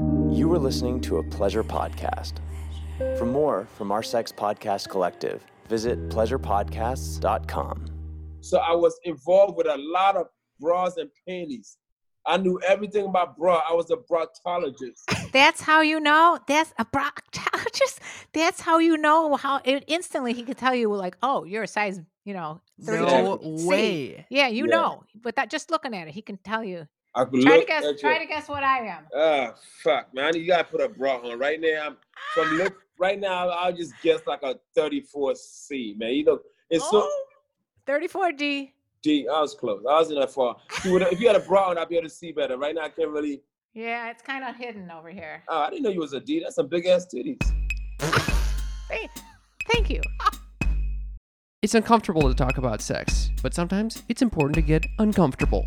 You were listening to a pleasure podcast. For more from our Sex Podcast Collective, visit pleasurepodcasts.com. So I was involved with a lot of bras and panties. I knew everything about bra. I was a proctologist. That's how you know. That's a proctologist. That's how you know how it, instantly he could tell you like, oh, you're a size, you know, No 32 C. way. Yeah, you Yeah. know. But that just looking at it, he can tell you. I could Try to guess. at Try you. to guess what I am. Ah, fuck, man. You gotta put a bra on right now. I'm from look right now. I'll just guess like a 34C, man. You know, it's so Oh, 34D. deep. I was close. I was in that far. See, if you had a bra on, I'd be able to see better. Right now, I can't really. Yeah, it's kind of hidden over here. Oh, I didn't know you was a D. That's some big ass titties. Thank, thank you. It's uncomfortable to talk about sex, but sometimes it's important to get uncomfortable.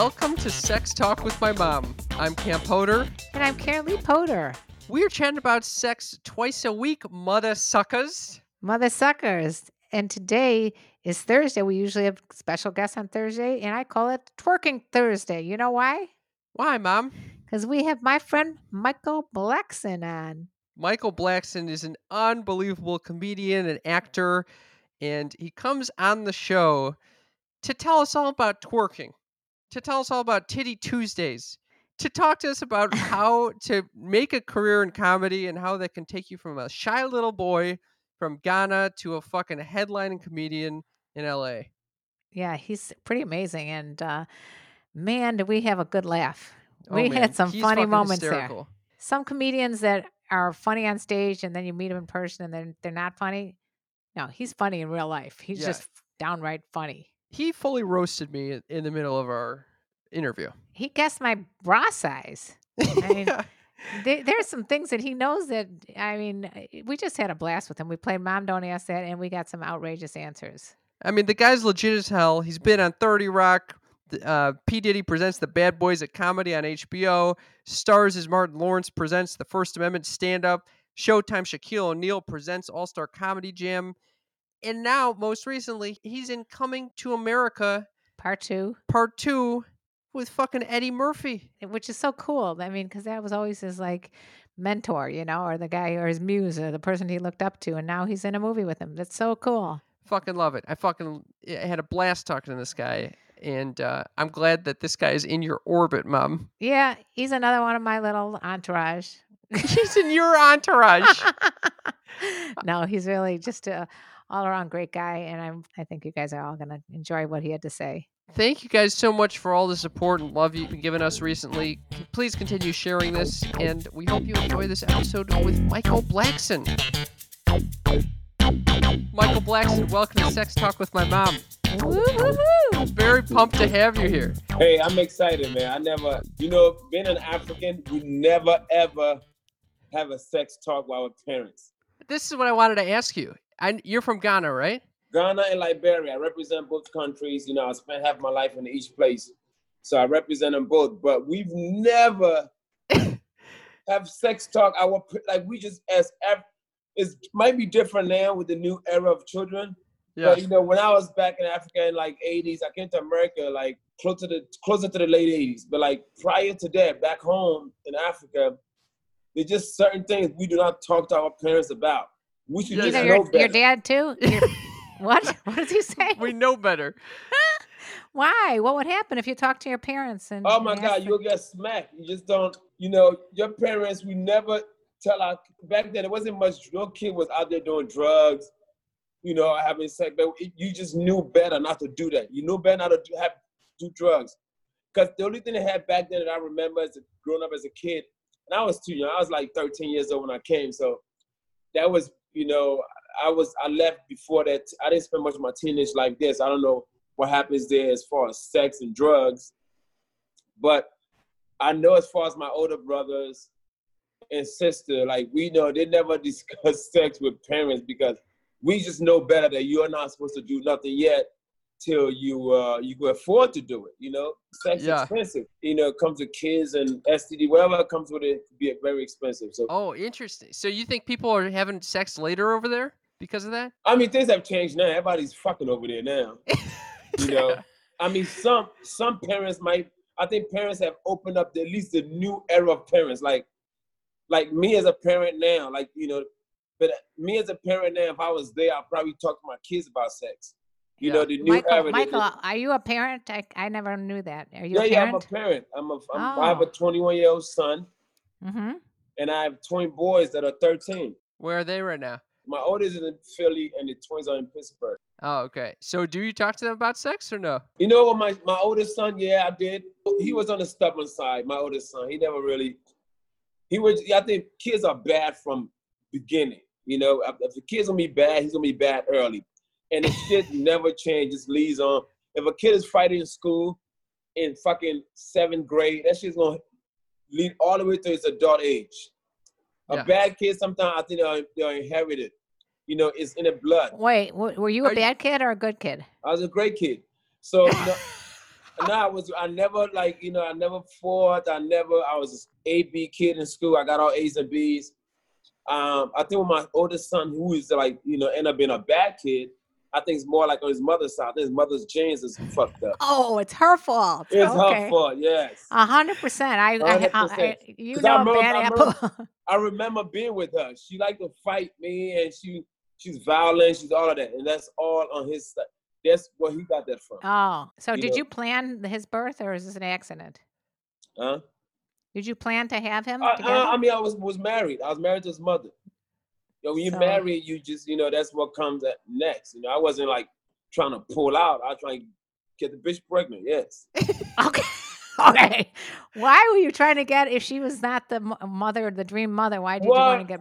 Welcome to Sex Talk with My Mom. I'm Cam Hoder. And I'm Karen Lee Potter. We're chatting about sex twice a week, mother suckers. Mother Suckers. And today is Thursday. We usually have special guests on Thursday, and I call it Twerking Thursday. You know why? Why, Mom? Because we have my friend Michael Blackson on. Michael Blackson is an unbelievable comedian and actor, and he comes on the show to tell us all about twerking, to tell us all about Titty Tuesdays, to talk to us about how to make a career in comedy and how that can take you from a shy little boy from Ghana to a fucking headlining comedian in LA. Yeah, he's pretty amazing. And uh, man, did we have a good laugh. Oh, we man, had some he's funny moments there. Some comedians that are funny on stage and then you meet them in person and then they're not funny. No, he's funny in real life. He's Yeah. just downright funny. He fully roasted me in- the middle of our interview. He guessed my bra size. I mean, there, there's some things that he knows that I mean, uh, we just had a blast with him. We played Mom Don't Ask That, and we got some outrageous answers. I mean, the guy's legit as hell. He's been on 30 Rock. Uh, P. Diddy presents The Bad Boys at Comedy on HBO. Starz as Martin Lawrence presents The First Amendment stand up. Showtime Shaquille O'Neal presents All Star Comedy Jam. And now, most recently, he's in Coming to America Part two, Part 2 with fucking Eddie Murphy. which is so cool. I mean, because that was always his like mentor, you know, or the guy or his muse or the person he looked up to, and now he's in a movie with him. That's so cool. Fucking love it. I fucking I had a blast talking to this guy. And uh, I'm glad that this guy is in your orbit, Mom. Yeah, he's another one of my little entourage. He's in your entourage. no, he's really just a all around great guy, and I'm I think you guys are all gonna enjoy what he had to say. Thank you guys so much for all the support and love you've been giving us recently. Please continue sharing this, and we hope you enjoy this episode with Michael Blackson. Michael Blackson, welcome to Sex Talk with My Mom. Woo, woo, woo. Very pumped to have you here. Hey, I'm excited, man. I never, you know, being an African, we never ever have a sex talk with our parents. This is what I wanted to ask you. I, you're from Ghana, right? Ghana and Liberia. I represent both countries. You know, I spent half my life in each place. So I represent them both. But we've never have sex talk. Our like we just as it might be different now with the new era of children. But you know, when I was back in Africa in like 80s, I came to America like closer to the closer to the late 80s. But like prior to that, back home in Africa, there's just certain things we do not talk to our parents about. We should Yeah, just know know your, better. your dad too. Your- what? What does he say? we know better. Why? What would happen if you talk to your parents and? Oh my and God, them- you'll get smacked. You just don't, you know, your parents, we never tell our, back then, it wasn't much, no kid was out there doing drugs, you know, having sex, but you just knew better not to do that. You knew better not to do, have, do drugs. Because the only thing they had back then that I remember as a, growing up as a kid, and I was too young, I was like 13 years old when I came, so that was, you know, I was, I left before that, I didn't spend much of my teenage life this. I don't know what happens there as far as sex and drugs. But I know as far as my older brothers and sister, like we know they never discuss sex with parents because we just know better that you're not supposed to do nothing yet till you uh you can afford to do it. You know, sex Yeah. expensive. You know, it comes with kids and STD, whatever comes with it, be very expensive. So Oh, interesting. So you think people are having sex later over there because of that? I mean, things have changed now. Everybody's fucking over there now. You know, I mean, some some parents might. I think parents have opened up the, at least the new era of parents. Like, like me as a parent now. Like you know, but me as a parent now, if I was there, I'd probably talk to my kids about sex. You know, the new Michael, era. the- Michael, are you a parent? I, I never knew that. Are you yeah, a yeah, I'm a parent? parent. I'm a. I'm, I have a Oh. 21 year old son, mm-hmm. and I have twin boys that are 13. Where are they right now? My oldest is in Philly, and the twins are in Pittsburgh. Oh, okay. So do you talk to them about sex or no? You know what, my, my oldest son, yeah, I did. He was on the stubborn side, my oldest son. He never really, he was, I think kids are bad from beginning. You know, if if the kid's gonna be bad, he's gonna be bad early. And the shit never changes, leads on. If a kid is fighting in school in fucking seventh grade, that shit's gonna lead all the way to his adult age. A Yeah. bad kid, sometimes I think they're, they're inherited. You know, it's in the blood. Wait, were you Are a you- bad kid or a good kid? I was a great kid. So you know, no, I was I never like you know I never fought. I never I was an A B kid in school. I got all A's and B's. Um, I think with my oldest son, who is like you know end up being a bad kid, I think it's more like on his mother's side. His mother's genes is fucked up. Oh, it's her fault. It's okay. her fault. Yes. A hundred percent. I, I, I, 100%. I you I know, a remember- bad I apple. I remember being with her. She liked to fight me, and she she's violent. She's all of that, and that's all on his side. That's where he got that from. oh, so You did know- you plan his birth, or is this an accident? Huh? Did you plan to have him uh, uh, I, together? I, I mean, I was was married. I was married to his mother. Know, when you So- marry, you just you know that's what comes at next. You know, I wasn't like trying to pull out. I was trying to get the bitch pregnant. Yes. okay. Okay. Why were you trying to get if she was not the mother, the dream mother? Why did you want to get?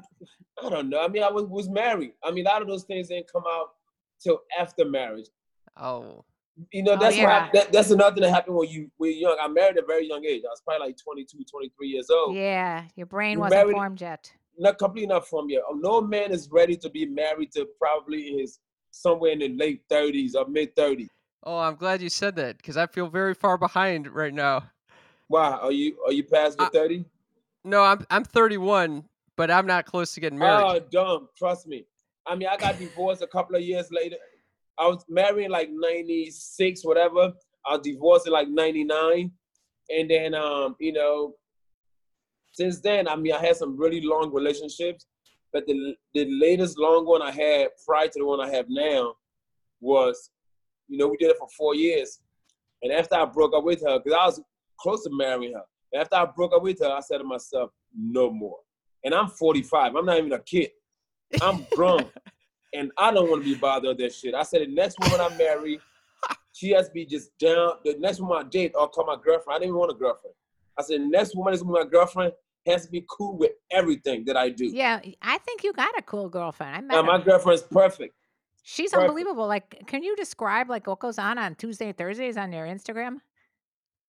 I don't know. I mean, I was was married. I mean, a lot of those things didn't come out till after marriage. Oh, You know, Oh, that's what yeah. hap- that, that's another thing that happened when you you're young. I married at a very young age. I was probably like 22, 23 years old. Yeah, your brain You wasn't married- formed yet. Not completely not from yet. No man is ready to be married to probably his somewhere in the late 30s or mid 30s. oh, I'm glad you said that because I feel very far behind right now. Why are you are you past your Uh, 30? No, I'm I'm 31, but I'm not close to getting married. Oh, dumb. Trust me. I mean, I got divorced a couple of years later. I was married in like 96, whatever. I was divorced in like 99. And then, um, you know, since then, I mean, I had some really long relationships. But the, the latest long one I had prior to the one I have now was, you know, we did it for four years. And after I broke up with her, because I was close to marrying her, after I broke up with her, I said to myself, no more. And I'm 45. I'm not even a kid. I'm grown. and I don't want to be bothered with that shit. I said the next woman I marry, she has to be just down. The next woman I date, I'll call my girlfriend. I didn't even want a girlfriend. I said the next woman is my girlfriend has to be cool with everything that I do. Yeah, I think you got a cool girlfriend. I met And my girlfriend's perfect. She's perfect. unbelievable. Like, can you describe like what goes on on Tuesday, Thursdays on your Instagram?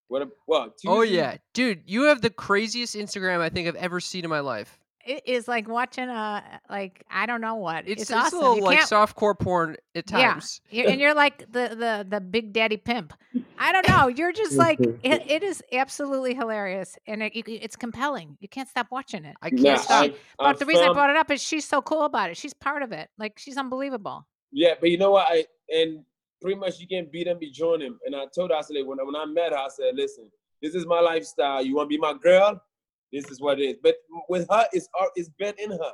What? A, well, oh yeah, dude, you have the craziest Instagram I think I've ever seen in my life. It is like watching a like I don't know what. It's, It's, it's awesome. a little you like can't, softcore porn at times. you're, and you're like the the the big daddy pimp. I don't know. You're just mm-hmm. like it, it is absolutely hilarious and it, it's compelling. You can't stop watching it. I can't Nah, stop. I- But I the reason I brought it up is she's so cool about it. She's part of it. Like she's unbelievable. Yeah, but you know what? I and pretty much you can beat him, be join him. And I told her, I said, when, when I met her, I said, listen, this is my lifestyle. You want to be my girl? This is what it is. But with her, it's al- it's been in her.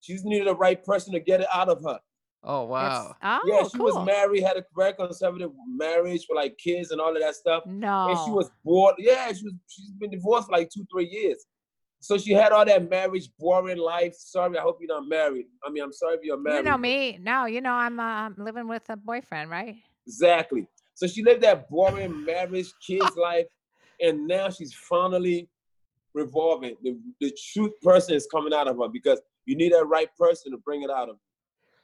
She just needed the right person to get it out of her. Oh That's- wow. Oh, yeah, she cool. was married, had a very conservative marriage for like kids and all of that stuff. No. And she was bored. Yeah, she was. She's been divorced for like two, three years. So she had all that marriage, boring life. Sorry, I hope you're not married. I mean, I'm sorry if you're married. You know me. No, you know I'm uh, I'm living with a boyfriend, right? Exactly. So she lived that boring marriage, kids life, and now she's finally revolving. The, the truth person is coming out of her because you need that right person to bring it out of.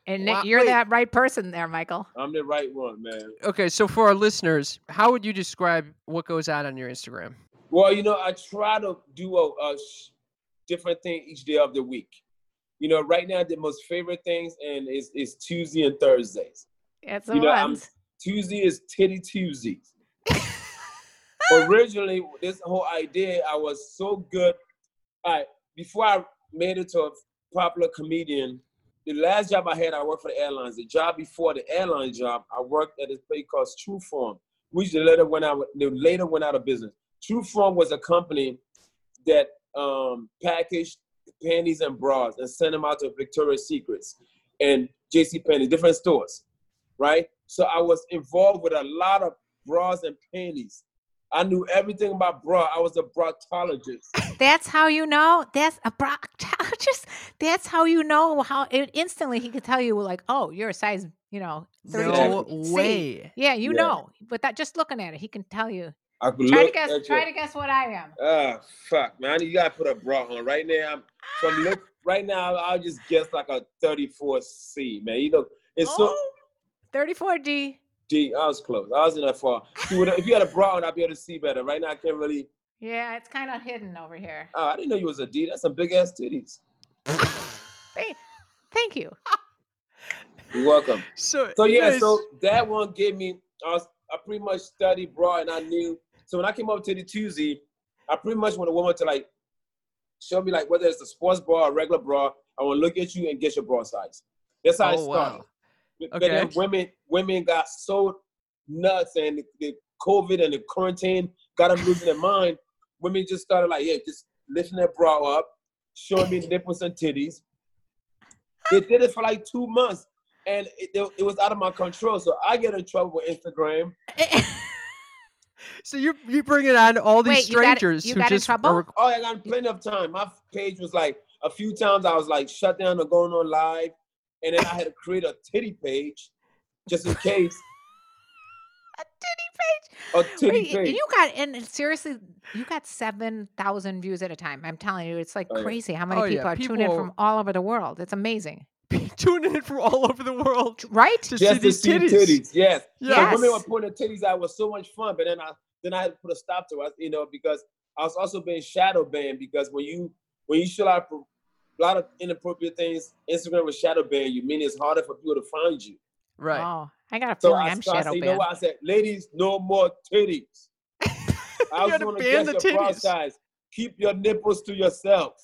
And Wha- you're wait. that right person there, Michael. I'm the right one, man. Okay, so for our listeners, how would you describe what goes out on your Instagram? Well, you know, I try to do a, a sh- different thing each day of the week. You know, right now the most favorite things and is is Tuesday and Thursdays. It's the You know, I'm- ones. Tuesday is Titty Tuesdays. Originally, this whole idea, I was so good. All right, before I made it to a popular comedian, the last job I had, I worked for the airlines. The job before the airline job, I worked at this place called True Form, which later went out. They later went out of business. True Form was a company that um, packaged panties and bras and sent them out to Victoria's Secrets and J.C. Penney, different stores, right? So I was involved with a lot of bras and panties. I knew everything about bra. I was a brotologist. That's how you know. That's a proctologist. That's how you know how it, instantly he could tell you like, oh, you're a size, you know, 32. No C. way. Yeah, you Yeah. know. But that just looking at it, he can tell you. I could Try to guess. at Try you. to guess what I am. Ah, fuck, man. You gotta put a bra on right now. I'm from look right now. I'll just guess like a 34C, man. You know, it's so Oh, 34D. Deep. I was close. I was in that far. See, with if you had a bra on, I'd be able to see better. Right now, I can't really. Yeah, it's kind of hidden over here. Oh, I didn't know you was a D. That's some big ass titties. Thank, thank you. You're welcome. So, So yeah, guys- so that one gave me. I was. I pretty much studied bra, and I knew. So when I came up to the Tuesday, I pretty much want a woman to like show me like whether it's a sports bra or regular bra. I want to look at you and get your bra size. That's how it Oh, started. wow. But but then women women got so nuts and the, the COVID and the quarantine got them losing their mind. Women just started like, yeah, just lifting their bra up, showing me nipples and titties. They did it for like two months, and it, it, it was out of my control. So I get in trouble with Instagram. So you you bring it on all these Wait, you got- strangers you who got in just trouble? are- Oh, I got plenty of time. My page was like a few times I was like shut down or going on live, and then I had to create a titty page just in case. a titty page. A titty Wait, page. you got and seriously, you got seven thousand views at a time. I'm telling you, it's like Oh, crazy how many Oh, yeah, people are tuning in from all over the world. It's amazing, tuning in from all over the world right? to just see to see titties. titties. Yes. Yes. So women were putting their titties out. It was so much fun, but then I then I had to put a stop to it, you know, because I was also being shadow banned because when you when you show out a lot of inappropriate things, Instagram will shadow ban you, meaning it's harder for people to find you. Right. Oh, I got a So I, I'm so I shadow said, you know what? I said, ladies, no more titties. I was going to ban the titties. size. Keep your nipples to yourself.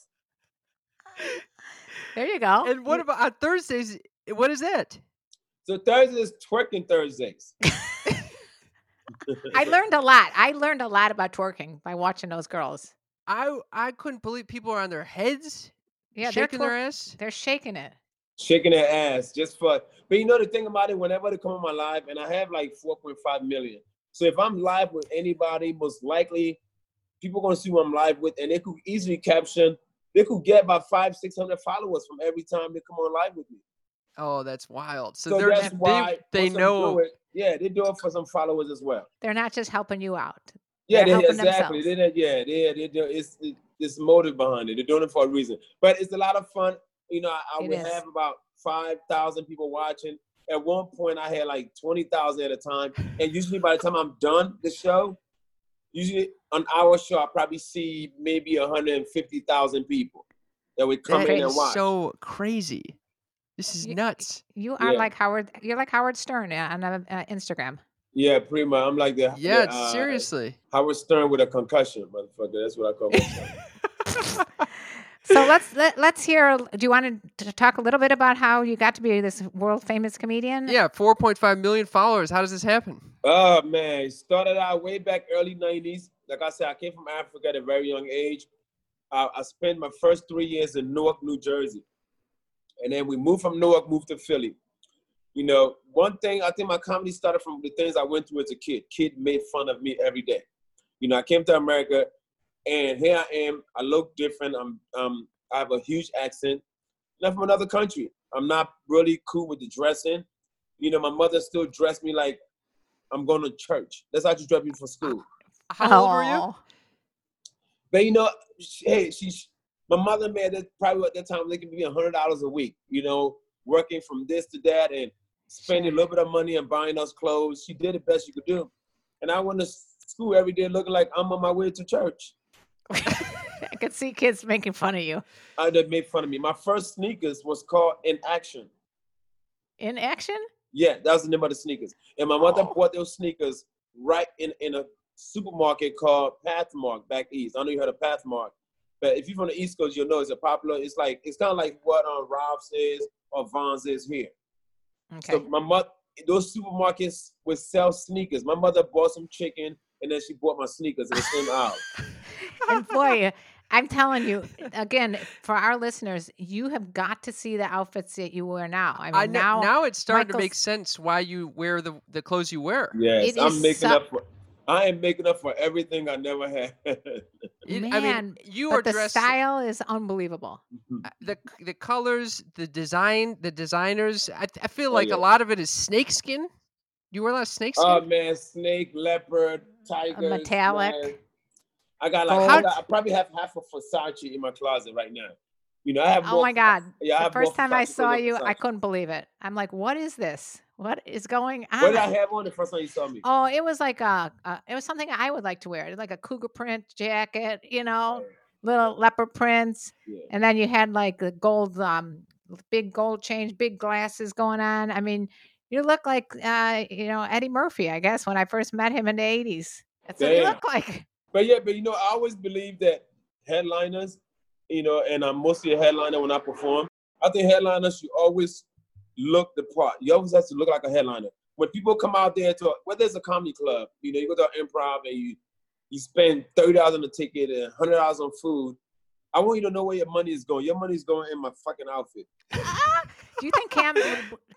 There you go. And what about on Thursdays? What is it? So Thursday is twerking Thursdays. I learned a lot. I learned a lot about twerking by watching those girls. I I couldn't believe people are on their heads, Yeah, shaking they're their ass. They're shaking it. shaking their ass just for. But you know the thing about it, whenever they come on my live, and I have like 4.5 million. So if I'm live with anybody, most likely people gonna see who I'm live with, and they could easily caption. They could get about five, six hundred followers from every time they come on live with me. Oh, that's wild. So, So, they're that's why they once I'm know. it- yeah, they do it for some followers as well. They're not just helping you out. Yeah, They're they, exactly. themselves. They, they, yeah, they, they do. It's it, it's motive behind it. They're doing it for a reason. But it's a lot of fun. You know, I, I would is. have about five thousand people watching. At one point, I had like twenty thousand at a time, and usually by the time I'm done the show, usually on our show, I probably see maybe hundred and fifty thousand people that would come That in crazy. and watch. so crazy. This is You- nuts. You are Yeah. like Howard. You're like Howard Stern uh, on uh, uh, Instagram. Yeah, pretty much. I'm like the Yeah, the, uh, seriously. Howard Stern with a concussion, motherfucker. That's what I call myself. So let's let, let's hear. Do you want to talk a little bit about how you got to be this world famous comedian? Yeah, 4.5 million followers. How does this happen? Oh man, it started out way back early '90s. Like I said, I came from Africa at a very young age. I, I spent my first three years in Newark, New Jersey, and then we moved from Newark, moved to Philly. You know, one thing I think my comedy started from the things I went through as a kid. Kid made fun of me every day. You know, I came to America, and here I am. I look different. I'm, um, I have a huge accent. I'm from another country. I'm not really cool with the dressing. You know, my mother still dressed me like I'm going to church. That's how she dressed me for school. How old were you? But you know, she, hey, she's my mother made it probably at that time they could be a hundred dollars a week. You know, working from this to that and spending a little bit of money and buying us clothes. She did the best she could do, and I went to school every day looking like I'm on my way to church. I could see kids making fun of you. I that made fun of me. My first sneakers was called In Action. In action? Yeah, that was the name of the sneakers. And my mother Oh. bought those sneakers right in, in a supermarket called Pathmark back east. I know you heard of Pathmark, but if you're from the East Coast, you'll know it's a popular. It's like it's kind of like what um, Ralph's is or Vons is here. Okay. So my mother, those supermarkets would sell sneakers. My mother bought some chicken, and then she bought my sneakers in the same aisle. and boy, I'm telling you again for our listeners, you have got to see the outfits that you wear now. I mean, I kn- now, now, it's starting to make sense why you wear the the clothes you wear. Yes, It I'm making so- up for. I am making up for everything I never had. Man, I mean, you but are the dressed style is unbelievable. uh, the the colors, the design, the designers. I, I feel Oh, like yeah. a lot of it is snakeskin. You wear a lot of snakeskin. Oh man, snake, leopard, tiger, metallic. I got like Gold. I, got, I probably have half of Versace in my closet right now. You know, I have. Oh my God. Yeah, the first time I saw you, I couldn't believe it. I'm like, what is this? What is going on? What did I have on the first time you saw me? Oh, it was like a, a, it was something I would like to wear, It like a cougar print jacket, you know, little leopard prints, Yeah. and then you had like the gold, um, big gold chains, big glasses going on. I mean, you look like, uh, you know, Eddie Murphy, I guess, when I first met him in the '80s. That's what you Damn. look like. But yeah, but you know, I always believe that headliners, you know, and I'm mostly a headliner when I perform. I think headliners should always look the part. You always have to look like a headliner. When people come out there to whether it's a comedy club, you know, you go to an improv and you you spend thirty dollars on a ticket and hundred dollars on food. I want you to know where your money is going. Your money is going in my fucking outfit. Do you think Cam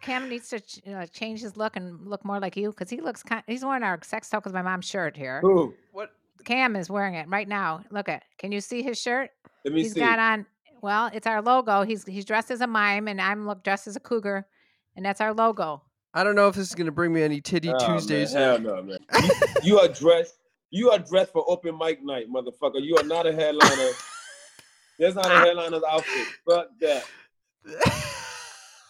Cam needs to ch- uh, change his look and look more like you? Because he looks kind. He's wearing our sex talk with my mom's shirt here. Who? what? Cam is wearing it right now. Look at. Can you see his shirt? Let me He's see. got on. Well, it's our logo. He's he's dressed as a mime, and I'm look dressed as a cougar, and that's our logo. I don't know if this is gonna bring me any titty Oh, man, Tuesdays. hell no, man. You, you are dressed. You are dressed for open mic night, motherfucker. You are not a headliner. There's not a headliner's outfit. Fuck that.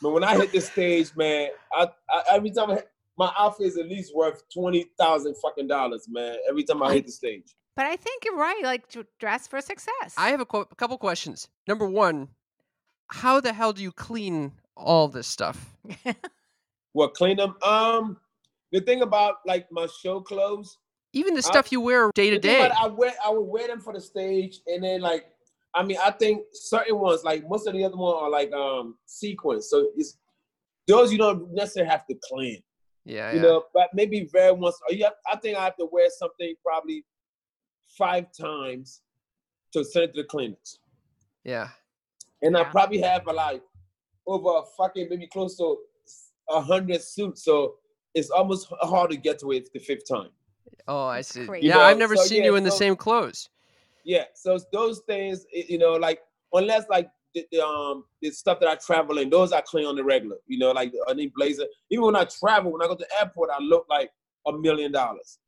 But when I hit the stage, man, I, I every time I, hit- my outfit is at least worth twenty thousand fucking dollars, man. Every time I hit the stage. But I think you're right. Like dress for success. I have a, qu- a couple questions. Number one, how the hell do you clean all this stuff? What clean them? Um, the thing about like my show clothes, Even the I- stuff you wear day to day. about I wear I would wear them for the stage, and then like I mean I think certain ones like most of the other ones are like um sequence, so it's those you don't necessarily have to clean, Yeah, you yeah. know. But maybe very once. Or you have, I think I have to wear something probably five times to send it to the cleaners, yeah. and I probably have like over a fucking maybe close to a hundred suits, so it's almost hard to get to it the fifth time. Oh, I see. crazy. Yeah, You I've never so, seen yeah, you in the same clothes. Yeah, so those things, you know, like unless like the, the um the stuff that I travel in, those I clean on the regular. You know, like I need blazer. Even when I travel, when I go to the airport, I look like a million dollars.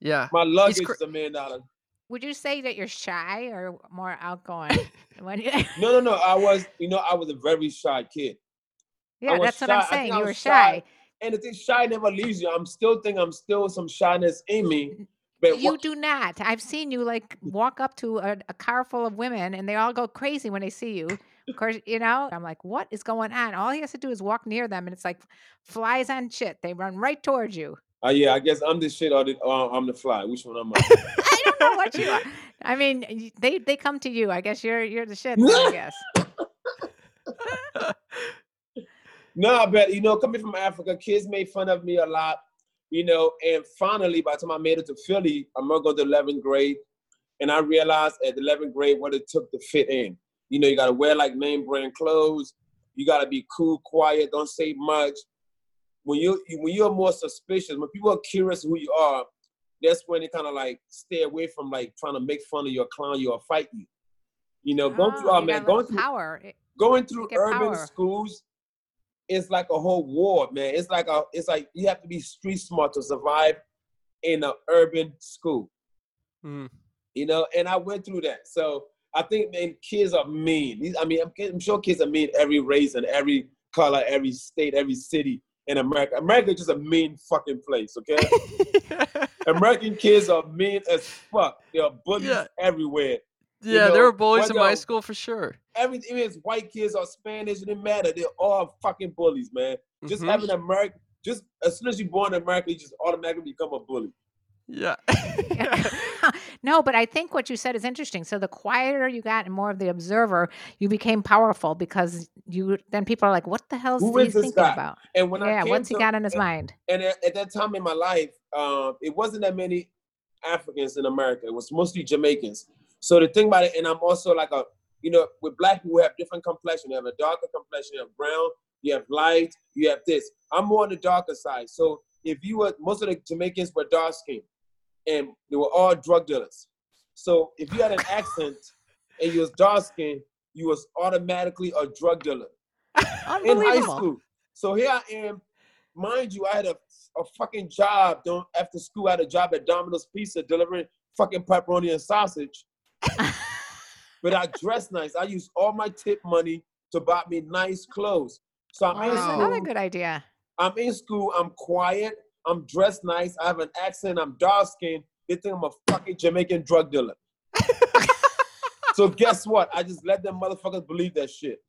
Yeah. My luggage cr- is a million dollars. Would you say that you're shy or more outgoing? No, no, no. I was, you know, I was a very shy kid. yeah, that's what I'm shy. I think saying. You were shy. shy. And the thing, shy never leaves you. I'm still think I'm still some shyness in me. But You what, do not. I've seen you like mm. walk up to a, a car full of women and they all go crazy when they see you. Of course, you know, I'm like, what is going on? All he has to do is walk near them and it's like flies on shit. They run right towards you. Uh, yeah, I guess I'm the shit or the, I'm the fly. Which one am I? I don't know what you are. I mean, they they come to you. I guess you're you're the shit. I guess. No, but you know, coming from Africa, kids made fun of me a lot. You know, and finally, by the time I made it to Philly, I'm gonna go to 11th grade, and I realized at 11th grade what it took to fit in. You know, you gotta wear like name brand clothes. You gotta be cool, quiet, don't say much. When you when you're more suspicious, when people are curious who you are, that's when they kind of like stay away from like trying to make fun of you or clown you or fight you. You know, going through, Oh, oh, man, going through power. Going through urban power. schools is like a whole war, man. It's like a, it's like you have to be street smart to survive in an urban school, Mm. you know. And I went through that, so I think man, kids are mean. These, I mean, I'm, I'm sure kids are mean every race and every color, every state, every city in America. America is just a mean fucking place, okay? American kids are mean as fuck. There are bullies Yeah. everywhere. You Yeah, there were bullies in my school for sure. Everything is white kids or Spanish, it didn't matter. They're all fucking bullies, man. Just Mhm. having American, just as soon as you're born in America, you just automatically become a bully. Yeah. no, but I think what you said is interesting. So the quieter you got and more of the observer, you became powerful because you then people are like, "What the hell is he thinking guy? about?" And when I yeah, once he to- got in his mind. and at, at that time in my life, um, it wasn't that many Africans in America. It was mostly Jamaicans. So the thing about it, and I'm also like a, you know, with black people, we have different complexion. You have a darker complexion, you have brown, you have light, you have this. I'm more on the darker side. So if you were, most of the Jamaicans were dark skinned and they were all drug dealers. So if you had an accent and you was dark skinned, you was automatically a drug dealer in high school. So here I am, mind you, I had a, a fucking job doing after school. I had a job at Domino's Pizza delivering fucking pepperoni and sausage. but I dressed nice. I used all my tip money to buy me nice clothes. So I'm Oh, in that's school. another good idea. I'm in school. I'm quiet. I'm dressed nice. I have an accent. I'm dark skinned. They think I'm a fucking Jamaican drug dealer. so guess what? I just let them motherfuckers believe that shit.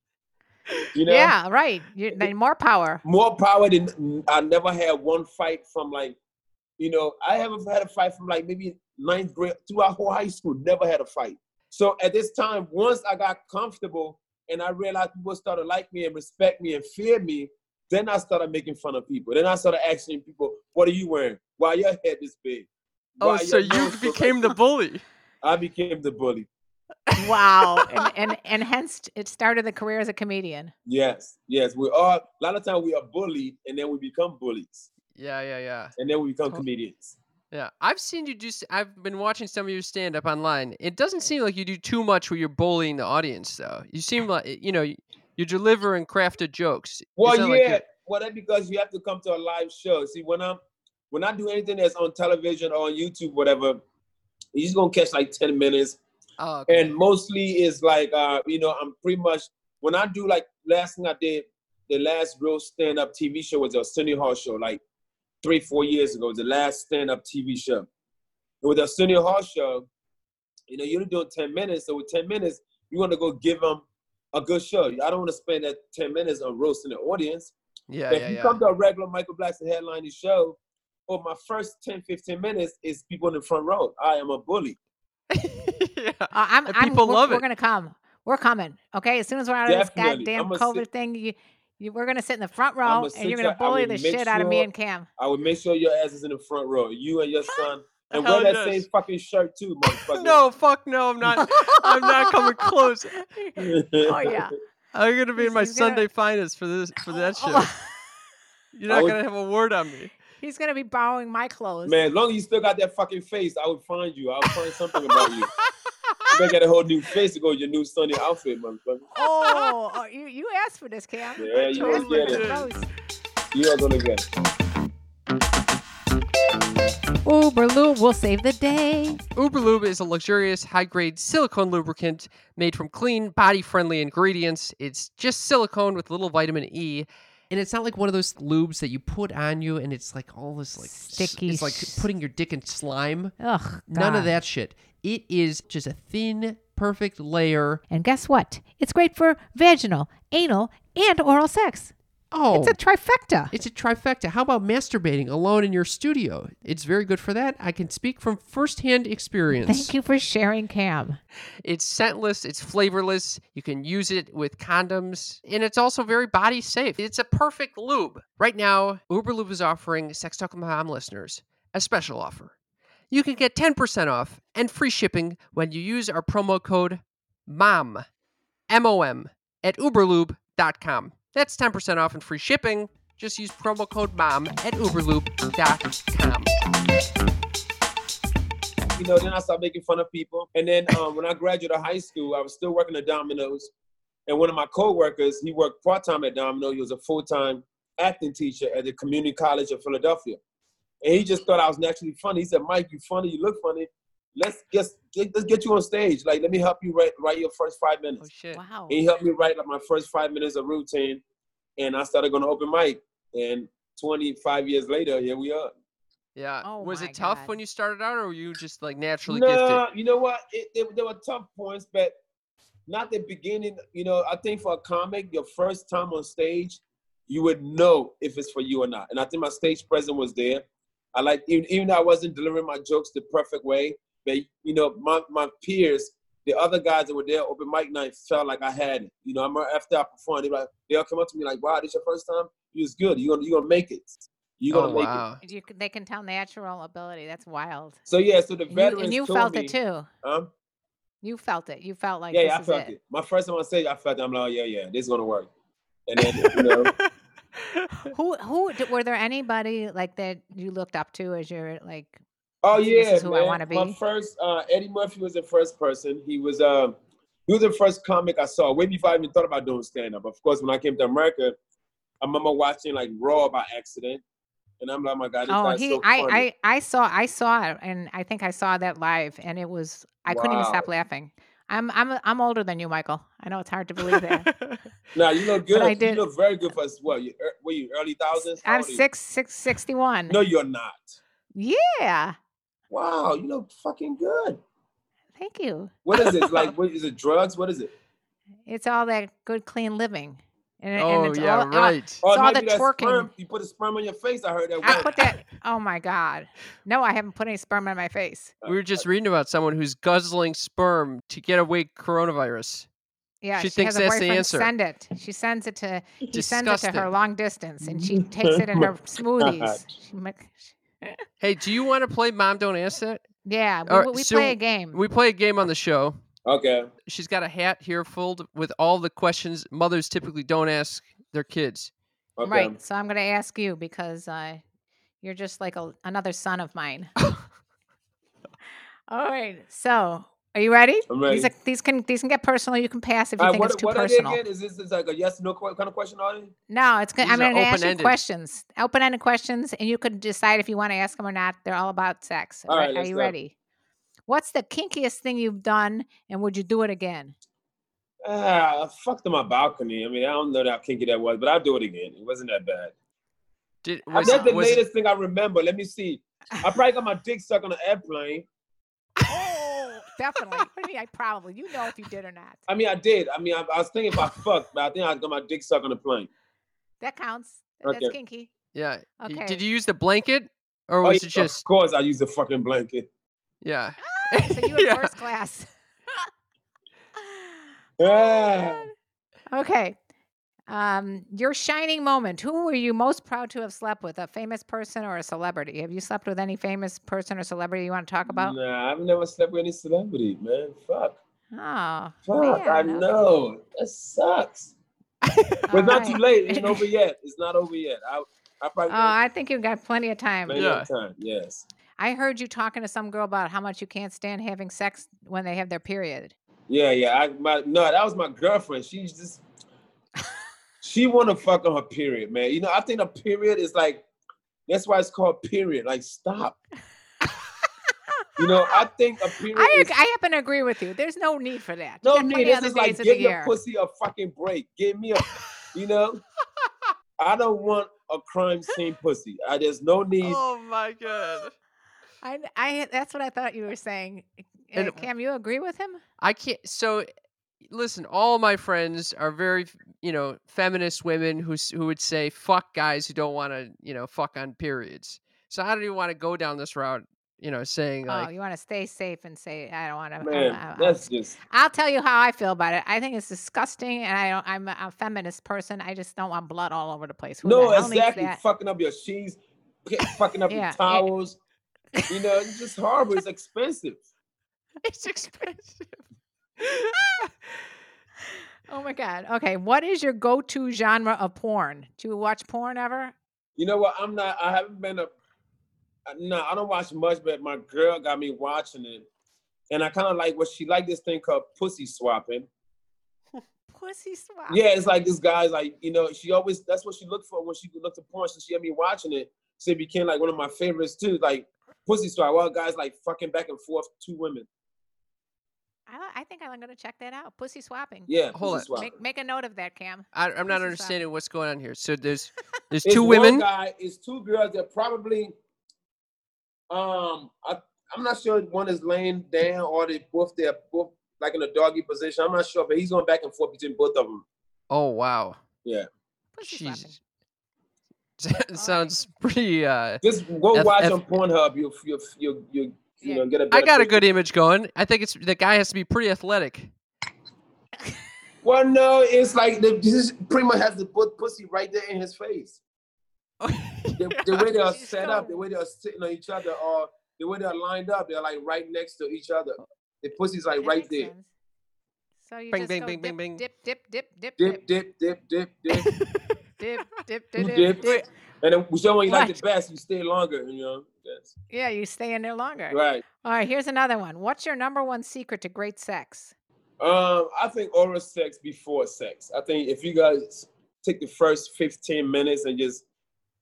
You know? Yeah, right. You, more power. more power than I never had one fight from like, you know, I haven't had a fight from like maybe ninth grade throughout whole high school. Never had a fight. So at this time, once I got comfortable and I realized people started to like me and respect me and fear me, then I started making fun of people. Then I started asking people, "What are you wearing? Why your head is big?" Oh, so you so became the bully. I became the bully. Wow. and, and and hence it started the career as a comedian. Yes, yes. We are a lot of times we are bullied and then we become bullies Yeah, yeah, yeah. and then we become To- comedians. Yeah, I've seen you do. I've been watching some of your stand up online. It doesn't seem like you do too much where you're bullying the audience, though. You seem like you know you- you're delivering crafted jokes. Well, not like yeah. you're- well, that's because you have to come to a live show. See, when I'm when I do anything that's on television or on YouTube, whatever, you're just gonna catch like 10 minutes. Oh, okay. And mostly is like uh, you know, I'm pretty much when I do like last thing I did, the last real stand-up TV show was a Arsenio Hall show, like three, four years ago, the last stand-up TV show. And with a Arsenio Hall show, you know, you're doing 10 minutes, so with 10 minutes, you want to go give them a good show. I don't want to spend that 10 minutes on roasting the audience. Yeah, if yeah, you yeah. come to a regular Michael Blackson headlining show, or my first 10, 15 minutes is people in the front row. I am a bully. yeah. Uh, I'm, I'm, people we're, love We're it. gonna come. We're coming. Okay, as soon as we're out of this goddamn COVID sit- thing, you, you, we're gonna sit in the front row and you're gonna bully the make shit out of me and Cam. I would make sure your ass is in the front row. You and your son. And wear that yes. same fucking shirt too, motherfucker. No, fuck no, I'm not. I'm not coming close. oh yeah. I'm gonna be He's- in my he's gonna- Sunday finest for this for that show. Oh, You're not would- gonna have a word on me. he's gonna be borrowing my clothes. Man, as long as you still got that fucking face, I would find you. I would find something about you. You better get a whole new face to go with your new Sunday outfit, motherfucker. Oh, oh, you you asked for this, Cam. Yeah, you asked gonna get it. You are gonna get it. Uber Lube will save the day. Uberlube is a luxurious, high-grade silicone lubricant made from clean, body-friendly ingredients. It's just silicone with a little vitamin E. And it's not like one of those lubes that you put on you and it's like all this like s- Sticky It's like s- putting your dick in slime. Ugh, None of God. that shit. It is just a thin, perfect layer. And guess what? It's great for vaginal, anal, and oral sex. Oh, It's a oh. trifecta. It's a trifecta. How about masturbating alone in your studio? It's very good for that. I can speak from firsthand experience. Thank you for sharing, Cam. It's scentless, it's flavorless. You can use it with condoms, and it's also very body safe. It's a perfect lube. Right now, Uber Lube is offering Sex Talk with Mom listeners a special offer. You can get 10% off and free shipping when you use our promo code MOM, M O M, at uberlube.com. That's 10% off and free shipping. Just use promo code MOM at uberlube.com. You know, then I started making fun of people. And then um, when I graduated high school, I was still working at Domino's. And one of my coworkers, he worked part-time at Domino's. He was a full-time acting teacher at the Community College of Philadelphia. And he just thought I was naturally funny. He said, Mike, you funny, you look funny. Let's get, get let's get you on stage. Like, let me help you write write your first five minutes. Oh shit. Wow. And he helped me write like my first five minutes of routine. And I started going to open mic. And 25 years later, here we are. Yeah. Oh was it tough God. when you started out, or were you just like naturally no, gifted? you know what? It, there, there were tough points, but not the beginning. You know, I think for a comic, your first time on stage, you would know if it's for you or not. And I think my stage presence was there. I like even, even though I wasn't delivering my jokes the perfect way, but you know, my my peers, the other guys that were there open mic night felt like I had it. You know, I'm after I performed, they like they'll come up to me like, "Wow, this your first time? You was good. You gonna you gonna make it. You gonna Oh make it." You, they can tell natural ability. That's wild. So yeah, so the And you, and you felt me, it too. Huh? You felt it. You felt like yeah, this yeah, I is felt it. it. My first time on stage, I felt it. I'm like, oh, yeah, yeah, this is gonna work. And then you know, Who who were there anybody like that you looked up to as your like? Oh This yeah, is who I man. wanna My first uh, Eddie Murphy was the first person. He was uh, he was the first comic I saw way before I even thought about doing stand up. Of course, when I came to America, I remember watching like Raw by accident, and I'm like, oh my god, this Oh, guy's he so I, funny. I I saw I saw it and I think I saw that live and it was I couldn't even stop laughing. I'm I'm I'm older than you, Michael. I know it's hard to believe that. Now you look good. I You did- look very good for us. What? You, er, were you early thousands? How I'm old six six sixty one. No, you're not. Yeah. Wow, you look fucking good. Thank you. What is it? Like, what is it? Drugs? What is it? It's all that good clean living. And, and oh it's yeah, all, uh, all- right. Oh, all the twerking. Sperm. You put a sperm on your face. I heard that. I word. put that oh my god. No, I haven't put any sperm on my face. Uh, we were just uh, reading about someone who's guzzling sperm to get away coronavirus. Yeah, She she, thinks has a that's the boyfriend answer. send it. She sends it to he sends it to her long distance and she takes it in her smoothies. She make- Hey, do you want to play Mom Don't Ask That? yeah, we, All right, we so play a game. We play a game on the show. Okay. She's got a hat here filled with all the questions mothers typically don't ask their kids. Okay. Right. So I'm going to ask you because uh, you're just like a, another son of mine. All right. So are you ready? I'm These, are, these can these can get personal. You can pass if you All right, think what, it's too what are they personal. again? Is this is like a yes no kind of question? Are they? No, it's good. I'm going to ask you questions, open-ended questions, and you could decide if you want to ask them or not. They're all about sex. All right, Are- right, are you go. ready? What's the kinkiest thing you've done, and would you do it again? Ah, I fucked on my balcony. I mean, I don't know how kinky that was, but I'll do it again. It wasn't that bad. Did I- was, That's the was latest thing I remember. Let me see. I probably got my dick stuck on an airplane. Oh, definitely. what do you mean? I probably. You know if you did or not. I mean, I did. I mean, I, I was thinking if I fucked, but I think I got my dick sucked on a plane. That counts. That's Okay. kinky. yeah? Okay. Did you use the blanket or Oh, was yeah, it just Of course, I used the fucking blanket. yeah? So you were Yeah. first class. Ah. Okay. Um, your shining moment. Who were you most proud to have slept with? A famous person or a celebrity? Have you slept with any famous person or celebrity you want to talk about? Nah, I've never slept with any celebrity, man. Fuck. Oh, Fuck, I man. know. That sucks. All But it's not too late. It ain't over yet. It's not over yet. I, I probably Oh, I think you've got plenty of time. plenty Yeah. of time. Yes. I heard you talking to some girl about how much you can't stand having sex when they have their period. Yeah, yeah. I my no, that was my girlfriend. She's just she wanna fuck on her period, man. You know, I think a period is like that's why it's called period. Like stop. you know, I think a period I, is I happen to agree with you. There's no need for that. No need. This is like days give your year. pussy a fucking break. Give me a you know. I don't want a crime scene pussy. I there's no need. Oh my god! I, I that's what I thought you were saying. Uh, And- Cam, you agree with him? I can't. So, listen, all my friends are very, you know, feminist women who who would say fuck guys who don't want to, you know, fuck on periods. So I don't even want to go down this route, you know, saying oh, like, you want to stay safe and say I don't want to. Man, that's just I'll tell you how I feel about it. I think it's disgusting, and I don't. I'm a, a feminist person. I just don't want blood all over the place. Who no the exactly fucking up your sheets, fucking up Yeah, your yeah. towels. You know, it's just horrible. It's expensive. it's expensive. Oh my god. Okay, what is your go-to genre of porn? Do you watch porn ever? You know what? I'm not. I haven't been a. Uh, no, I don't watch much, but my girl got me watching it, and I kind of like what she liked this thing called pussy swapping. Pussy swap. Yeah, it's like this guy's like you know she always that's what she looked for when she looked at porn. So she had me watching it, so it became like one of my favorites too. Like pussy swap. Well, guys like fucking back and forth two women. I, I think I'm gonna check that out. Pussy swapping. Yeah, Hold pussy on. swap. Make make a note of that, Cam. I, I'm not Pussy understanding what's going on here. So there's there's two women. guy. It's two girls. They're probably Um, I I'm not sure if one is laying down or they both they're both like in a doggy position. I'm not sure, but he's going back and forth between both of them. Oh wow. Yeah. Pussy slapping. Jesus. Sounds pretty uh Just go F- watch F- on Pornhub. You you you you you Yeah. know get a. I got a good image going. I think it's the guy has to be pretty athletic. Well, no, it's like the, this is pretty much has the pu- pussy right there in his face. The, the way they're set up, the way they're sitting on each other, or the way they're lined up, they're like right next to each other. The pussy's like That right there. sense. So you Bing, just bing, go bing, bing, dip, bing. dip, dip, dip, dip, Dip, dip, dip, dip, dip, dip. dip, dip, You dip, dip. dip. Dip, and then whichever one you like What? the best, you stay longer. You know. Yes. Yeah, you stay in there longer. Right. All right, here's another one. What's your number one secret to great sex? Um, I think oral sex before sex. I think if you guys take the first 15 minutes and just,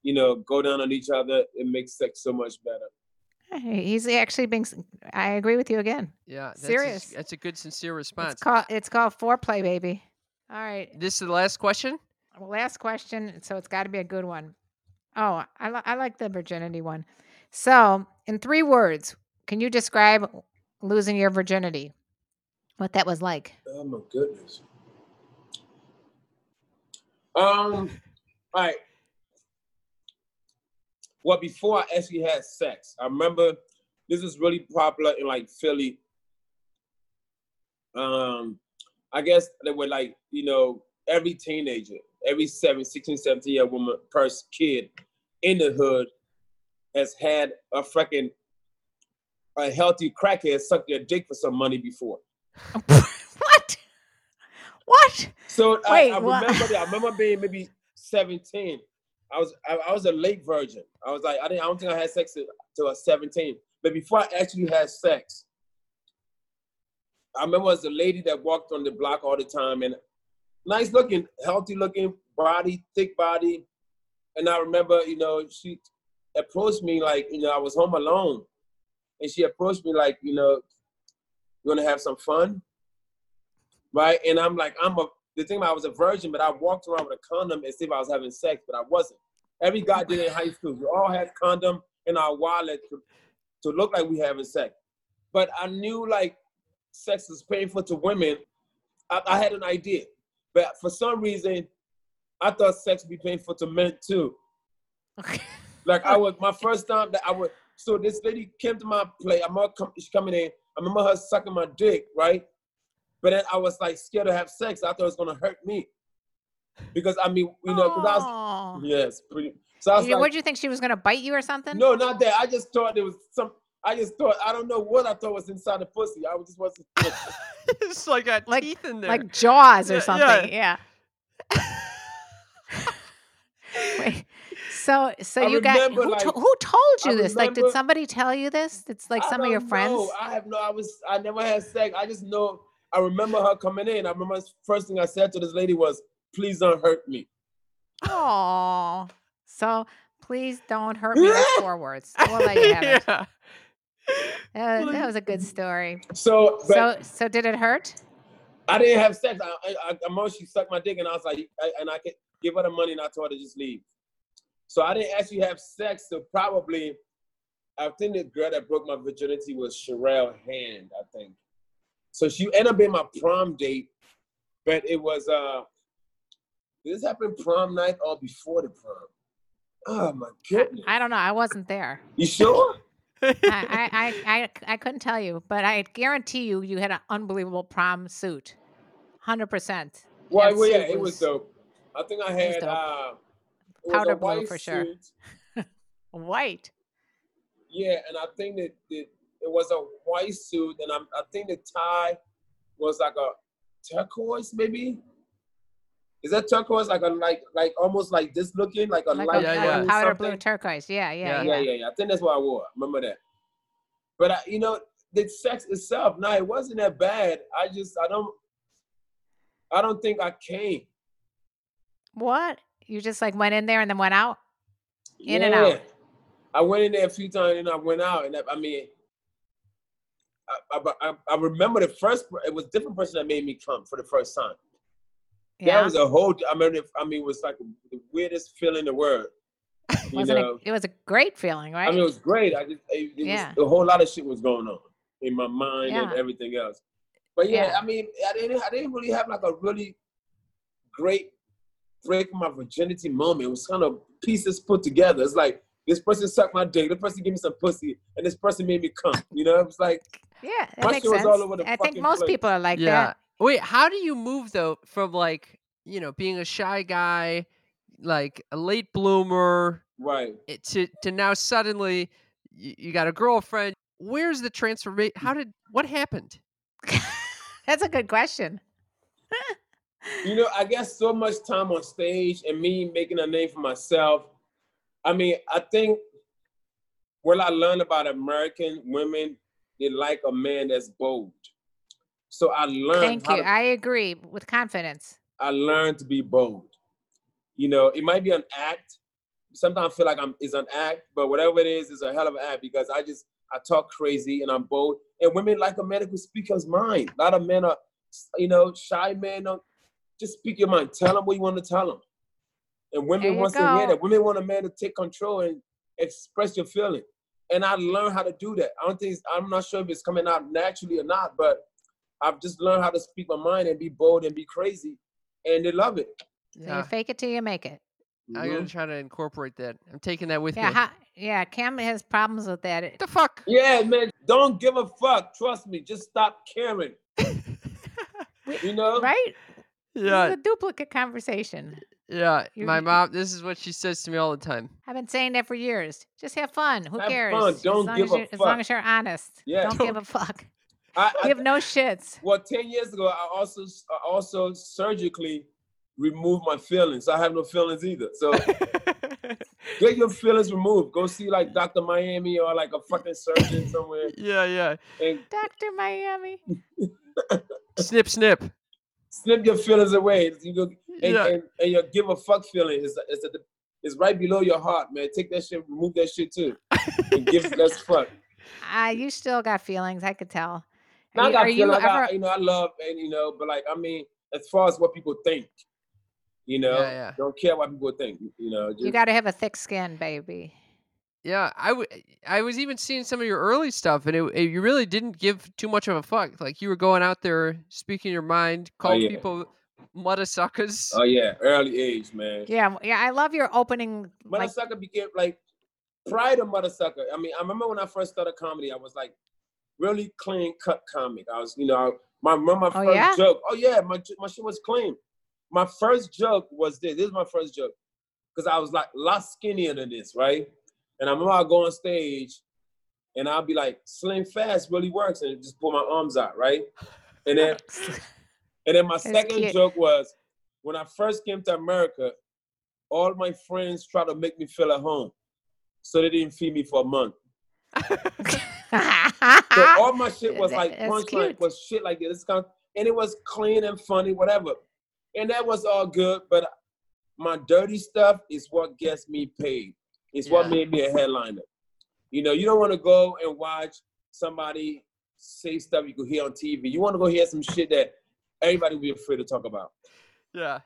you know, go down on each other, it makes sex so much better. He's actually being. I agree with you again. Yeah, that's a- Serious. that's a good sincere response. It's called. It's called foreplay, baby. All right. This is the last question. Well, last question. So it's got to be a good one. Oh, I, li- I like the virginity one. So, in three words, can you describe losing your virginity? What that was like? Oh my goodness. Um, all right. Well, before I actually had sex, I remember this was really popular in like Philly. Um, I guess they were like, you know, every teenager, every seven, 16, 17 year woman, person, kid in the hood has had a freaking a healthy crackhead suck their dick for some money before. what? What? So Wait, I, I what? remember that. I remember being maybe 17. I was I, I was a late virgin. I was like I didn't I don't think I had sex till till I was 17. But before I actually had sex, I remember was a lady that walked on the block all the time and nice looking, healthy looking body, thick body. And I remember, you know, she approached me like, you know, I was home alone. And she approached me like, you know, you wanna have some fun? right? And I'm like, I'm a the thing about I was a virgin, but I walked around with a condom as if I was having sex, but I wasn't. Every guy did it in high school. We all had condom in our wallet to, to look like we having sex. But I knew like sex is painful to women. I, I had an idea, but for some reason, I thought sex would be painful to men too. Okay. Like I oh. was my first time that I would. So this lady came to my place. I'm all come, she's coming in. I remember her sucking my dick, right? But then I was like scared to have sex. I thought it was gonna hurt me because I mean, you know, because I was yes, pretty. So I was You- like, What'd you think she was gonna bite you or something? no, not that. I just thought there was some. I just thought I don't know what I thought was inside the pussy. I was just wasn't. it's like got Like- teeth in there. like Jaws or Yeah, something. Yeah. Wait, so so I you got who, like- to- who told you I this? Like, did somebody tell you this? It's like I some of your friends. know. I have no. I was. I never had sex. I just know. I remember her coming in. I remember the first thing I said to this lady was, "Please don't hurt me." Oh, so please don't hurt me. That's four words. We'll let you have it. yeah. Uh, Like- that was a good story. So, but So so did it hurt? I didn't have sex. I, I, I, I she sucked my dick, and I was like, I, and I could give her the money, and I told her to just leave. So I didn't actually have sex. So probably, I think the girl that broke my virginity was Sherelle Hand. I think. So she ended up being my prom date, but it was uh, did this happen prom night or before the prom? Oh my I, goodness! I don't know. I wasn't there. You sure? I, I, I, I, I couldn't tell you, but I guarantee you, you had an unbelievable prom suit. 100%. Well, well yeah, it was dope. I think I had uh, Powder blue white for sure. White. Yeah, and I think that it, it was a white suit, and I'm, I think the tie was like a turquoise, maybe. Is that turquoise like a like like almost like this looking like a Like light a, Yeah, like yeah. a blue powder blue turquoise. Yeah, yeah, Yeah. yeah. Yeah, yeah, yeah. I think that's what I wore. Remember that. But I, you know, the sex itself, no, it wasn't that bad. I just I don't I don't think I came. What? You just like went in there and then went out? In and out. I went in there a few times and I went out, and I, I mean, I, I, I, remember the first. It was a different person that made me come for the first time. Yeah. That was a whole. I mean, I mean, it was like the weirdest feeling in the world. You Wasn't know, it? It was a great feeling, right? I mean, it was great. I just, it, it Yeah. was, a whole lot of shit was going on in my mind and everything else. But yeah, Yeah. I mean, I didn't, I didn't really have like a really great break my virginity moment. It was kind of pieces put together. It's like this person sucked my dick, this person gave me some pussy, and this person made me come. You know, it was like yeah, that makes shit was sense. all over the I think most place. people are like yeah. that. Wait, how do you move though from like you know being a shy guy, like a late bloomer, right. to to now suddenly you, you got a girlfriend? Where's the transformation? How did what happened? That's a good question. You know, I guess so much time on stage and me making a name for myself. I mean, I think what I learned about American women, they like a man that's bold. So I learned Thank you. to, I agree with confidence. I learned to be bold. You know, it might be an act. Sometimes I feel like I'm it's an act, but whatever it is, it's a hell of an act because I just I talk crazy and I'm bold. And women like a man who speak his mind. A lot of men are, uh, you know, shy men. Don't, just speak your mind. Tell them what you want to tell them. And women you wants to hear that. Women want a man to take control and express your feeling. And I learned how to do that. I don't think I'm not sure if it's coming out naturally or not, but I've just learned how to speak my mind and be bold and be crazy, and they love it. So Yeah. you fake it till you make it. I'm gonna Mhm. try to incorporate that. I'm taking that with Yeah, me. ha, yeah. Cam has problems with that. What the fuck? Yeah, man. Don't give a fuck. Trust me. Just stop caring. You know? Right? This yeah, is a duplicate conversation. yeah. You- My mom. This is what she says to me all the time. I've been saying that for years. Just have fun. Who Have cares? fun. Don't as long give as a you're, As long as you're honest. Yeah. Don't give a fuck. I, I, Give no shits. well, ten years ago, I also I also surgically removed my feelings. I have no feelings either. So get your feelings removed. Go see like Dr. Miami or like a fucking surgeon somewhere, yeah, yeah. and Dr. Miami. Snip, snip. Snip your feelings away. You go and, Yeah. and, and your give a fuck feeling is is, is right below your heart, man. Take that shit, remove that shit too, and give less fuck. Ah, you still got feelings. I could tell. Now Are I you, got are you feelings, I got- ever? you know, I love and you know, but like I mean, as far as what people think, you know, Yeah, yeah. don't care what people think, you know. Just, You got to have a thick skin, baby. Yeah, I, w- I was even seeing some of your early stuff, and it, it- you really didn't give too much of a fuck. Like you were going out there speaking your mind, oh, calling yeah. people mudda suckers. oh yeah, early age, man. Yeah, yeah. I love your opening. Mother Like, sucker became like prior to mother sucker. I mean, I remember when I first started comedy, I was like really clean cut comic. I was, you know, I, my remember my Oh, first yeah? joke. Oh yeah, my j- my shit was clean. My first joke was this. This is my first joke because I was like a lot skinnier than this, right? And I remember I go on stage and I'll be like, Slim Fast really works, and just pull my arms out, right? And then and then my That's second cute. joke was when I first came to America, all my friends tried to make me feel at home. So they didn't feed me for a month. So all my shit was like punchline was shit like this. Kind of, and it was clean and funny, whatever. And that was all good. But my dirty stuff is what gets me paid. It's what made me a headliner. You know, you don't want to go and watch somebody say stuff you could hear on TV. You want to go hear some shit that everybody will be afraid to talk about. yeah,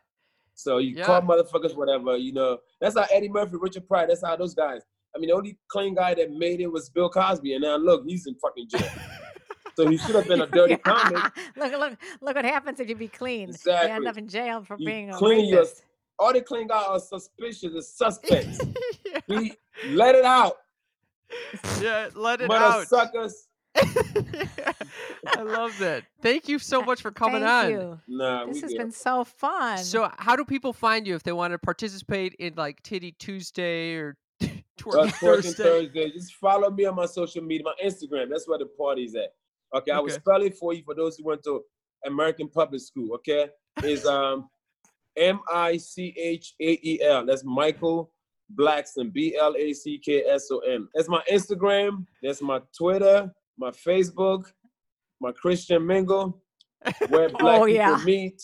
So you Yeah. call motherfuckers whatever, you know. That's how Eddie Murphy, Richard Pryor, that's how those guys. I mean, the only clean guy that made it was Bill Cosby, and now look, he's in fucking jail. so he should have been a dirty comic. look, look, look what happens if you be clean. You Exactly. end up in jail for You being a clean your- All the clean guys are suspicious and suspects. yeah. he let it out. yeah, let it Mother out. suckers. I love that. Thank you so much for coming Thank on. you. Nah, This has good. been so fun. So, how do people find you if they want to participate in like Titty Tuesday or Uh, Twerking Twerking Thursday? Thursday. Just follow me on my social media, my Instagram. That's where the party's at. Okay, I will Okay. spell it for you for those who went to American Public School. Okay, is um M I C H A E L. That's Michael Blackson. B L A C K S O N. That's my Instagram. That's my Twitter. My Facebook. My Christian Mingle. Where black Oh, people yeah. meet.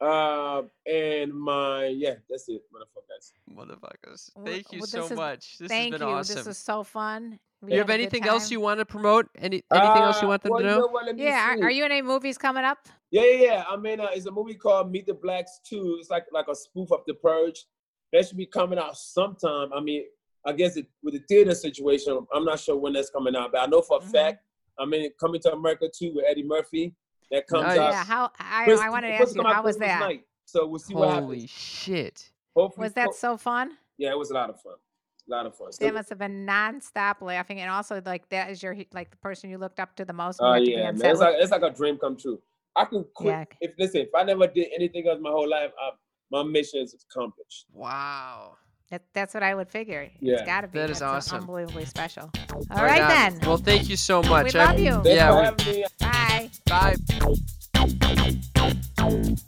Uh, and my yeah, that's it, motherfuckers. Motherfuckers. Thank you well, so is- much. This Thank has been you. awesome. This is so fun. We Do you have had a good anything else you want to promote? Any anything else you Uh, want them well, to you know? what, Yeah, are, are you in any movies coming up? Yeah, yeah, yeah. I mean, uh, it's a movie called Meet the Blacks 2. It's like like a spoof of The Purge. That should be coming out sometime. I mean, I guess it, with the theater situation, I'm not sure when that's coming out, but I know for a Mhm. fact. I mean, coming to America too with Eddie Murphy. That comes Nice. out. Yeah, how I, Chris- I wanted to ask you, come how was Christmas that? night. So we'll see what happens. Holy happens. shit. Hopefully, Was that ho- so fun? Yeah, it was a lot of fun. A lot of fun. That must have been nonstop laughing, and also like that is your like the person you looked up to the most. Oh you had to be yeah, man. It's like it's like a dream come true. I can quit Yeah. if listen. If I never did anything else my whole life, I, my mission is accomplished. Wow. That, that's what I would figure. It's Yeah. got to be. That is That's awesome. Unbelievably special. All right, on. then. Well, thank you so much. we I- love you. Thanks Yeah, for we- having me. Bye. Bye.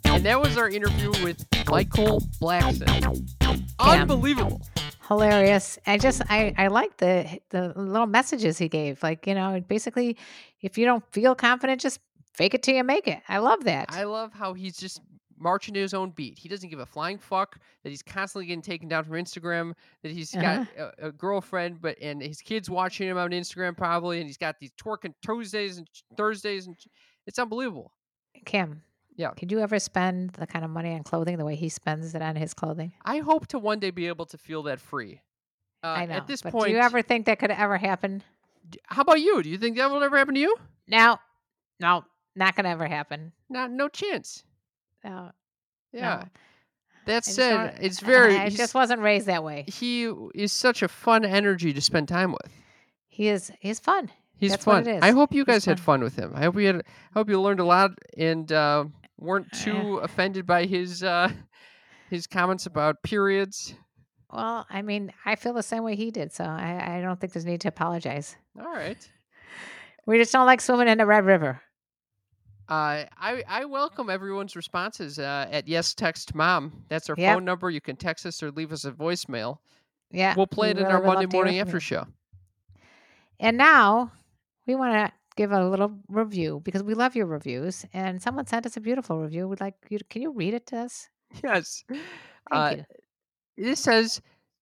And that was our interview with Michael Blackson. Unbelievable. Hilarious. I just I I like the the little messages he gave. Like you know, basically, if you don't feel confident, just fake it till you make it. I love that. I love how he's just marching to his own beat. He doesn't give a flying fuck that he's constantly getting taken down from Instagram, that he's got a, a girlfriend, but and his kids watching him on Instagram probably, and he's got these twerking Tuesdays and Thursdays, and it's unbelievable. Kim. Yeah. Could you ever spend the kind of money on clothing the way he spends it on his clothing? I hope to one day be able to feel that free. Uh, I know. At this point, do you ever think that could ever happen? how about you? Do you think that will ever happen to you? No, no, not gonna ever happen. Not, no chance. No, Yeah. no. That said, it's very. I just wasn't raised that way. he is such a fun energy to spend time with. He is. He's fun. He's That's fun. I hope you guys had fun. fun with him. I hope you had. I hope you learned a lot and uh, weren't Uh, too offended by his uh, his comments about periods. Well, I mean, I feel the same way he did, so I, I don't think there's need to apologize. All right. We just don't like swimming in the Red River. Uh, I I welcome everyone's responses uh, at yes text mom. That's our Yep. phone number. You can text us or leave us a voicemail. Yeah, We'll play it in our Monday morning after you. show. And now we want to give a little review because we love your reviews. And someone sent us a beautiful review. We'd like you. To, can you read it to us? Yes. Thank Uh, you. this says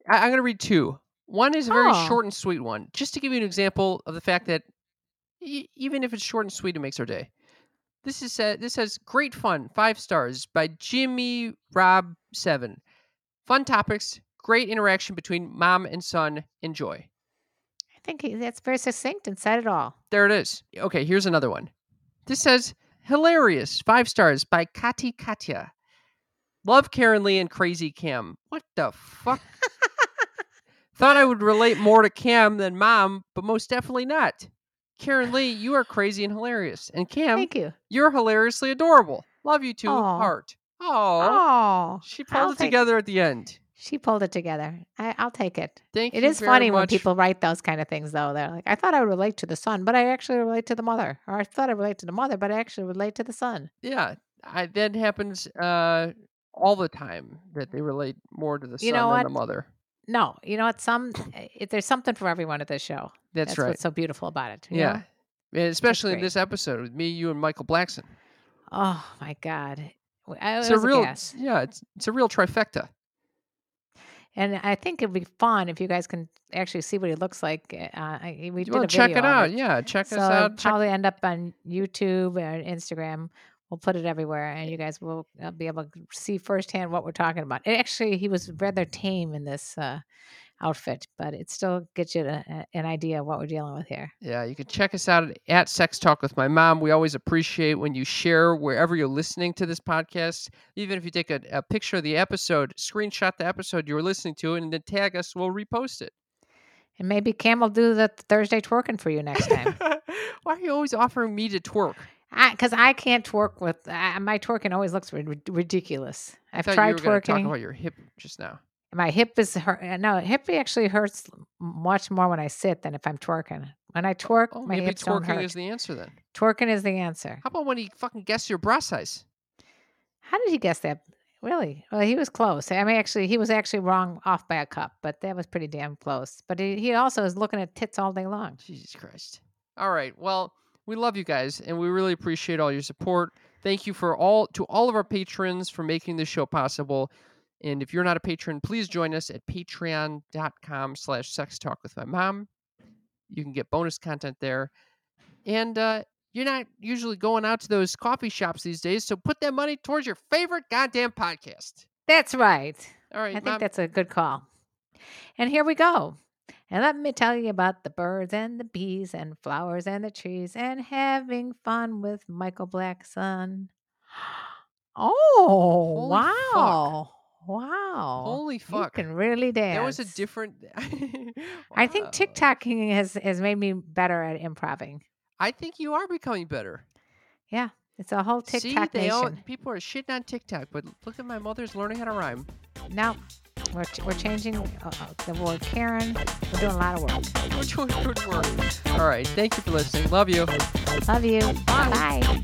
I, I'm going to read two. One is a very Oh. short and sweet one, just to give you an example of the fact that e- even if it's short and sweet, it makes our day. This is uh, this says great fun, five stars by Jimmy Rob Seven. Fun topics, great interaction between mom and son. Enjoy. I think he, that's very succinct and said it all. There it is. Okay, here's another one. This says hilarious, five stars by Kati Katya. Love Karen Lee and Crazy Cam. What the fuck? Thought I would relate more to Cam than mom, but most definitely not. Karen Lee, you are crazy and hilarious. And Cam, Thank you. you're hilariously adorable. Love you too, Aw. heart. Oh, she I'll pulled it take- together at the end. She pulled it together. I, I'll take it. Thank It you. is very funny when people write those kind of things, though. They're like, I thought I would relate to the son, but I actually relate to the mother. Or I thought I relate to the mother, but I actually relate to the son. Yeah, I, that happens uh, all the time. That they relate more to the You son than the mother. No, you know what? Some it, there's something for everyone at this show. That's, right. what's so beautiful about it. Yeah. know? And especially in this episode with me, you, and Michael Blackson. Oh my God. I, It's it a real, gas. yeah, it's it's a real trifecta. And I think it'd be fun if you guys can actually see what he looks like. Uh, I, we did want a check it out? Yeah, check so us out. Check, probably end up on YouTube or Instagram. We'll put it everywhere, and you guys will uh, be able to see firsthand what we're talking about. And actually, he was rather tame in this uh, outfit, but it still gets you uh, an idea of what we're dealing with here. yeah, you can check us out at, at Sex Talk with My Mom. We always appreciate when you share wherever you're listening to this podcast. Even if you take a, a picture of the episode, screenshot the episode you were listening to, and then tag us, we'll repost it. And maybe Cam will do the Thursday twerking for you next time. Why are you always offering me to twerk? Because I, can't twerk with my twerking always looks rid- ridiculous. I I've thought tried you were gonna talk about your hip just now. My hip is hurt. uh, No, hip actually hurts much more when I sit than if I'm twerking. When I twerk, Oh, my maybe hips don't twerking hurt. is the answer then. Twerking is the answer. How about when he fucking guessed your bra size? How did he guess that? Really? Well, he was close. I mean, actually, he was actually wrong off by a cup, but that was pretty damn close. But he, he also is looking at tits all day long. Jesus Christ. All right. Well, we love you guys and we really appreciate all your support. Thank you for all to all of our patrons for making this show possible. And if you're not a patron, please join us at patreon.com slash sex talk with my mom. You can get bonus content there. And uh, you're not usually going out to those coffee shops these days, so put that money towards your favorite goddamn podcast. That's right. All right, I think that's a good call. And here we go. And let me tell you about the birds and the bees and flowers and the trees and having fun with Michael Blackson. Oh, Holy fuck. wow. Wow. Holy You can really dance. That was a different. I think Wow. TikToking has, has made me better at improving. I think you are becoming better. Yeah. It's a whole See, TikTok they all nation. people are shitting on TikTok, but look at my mother's learning how to rhyme. Now we're, ch- we're changing uh, uh, the word Karen. We're doing a lot of work. We're doing good work. All right, thank you for listening. Love you. Love you. Bye.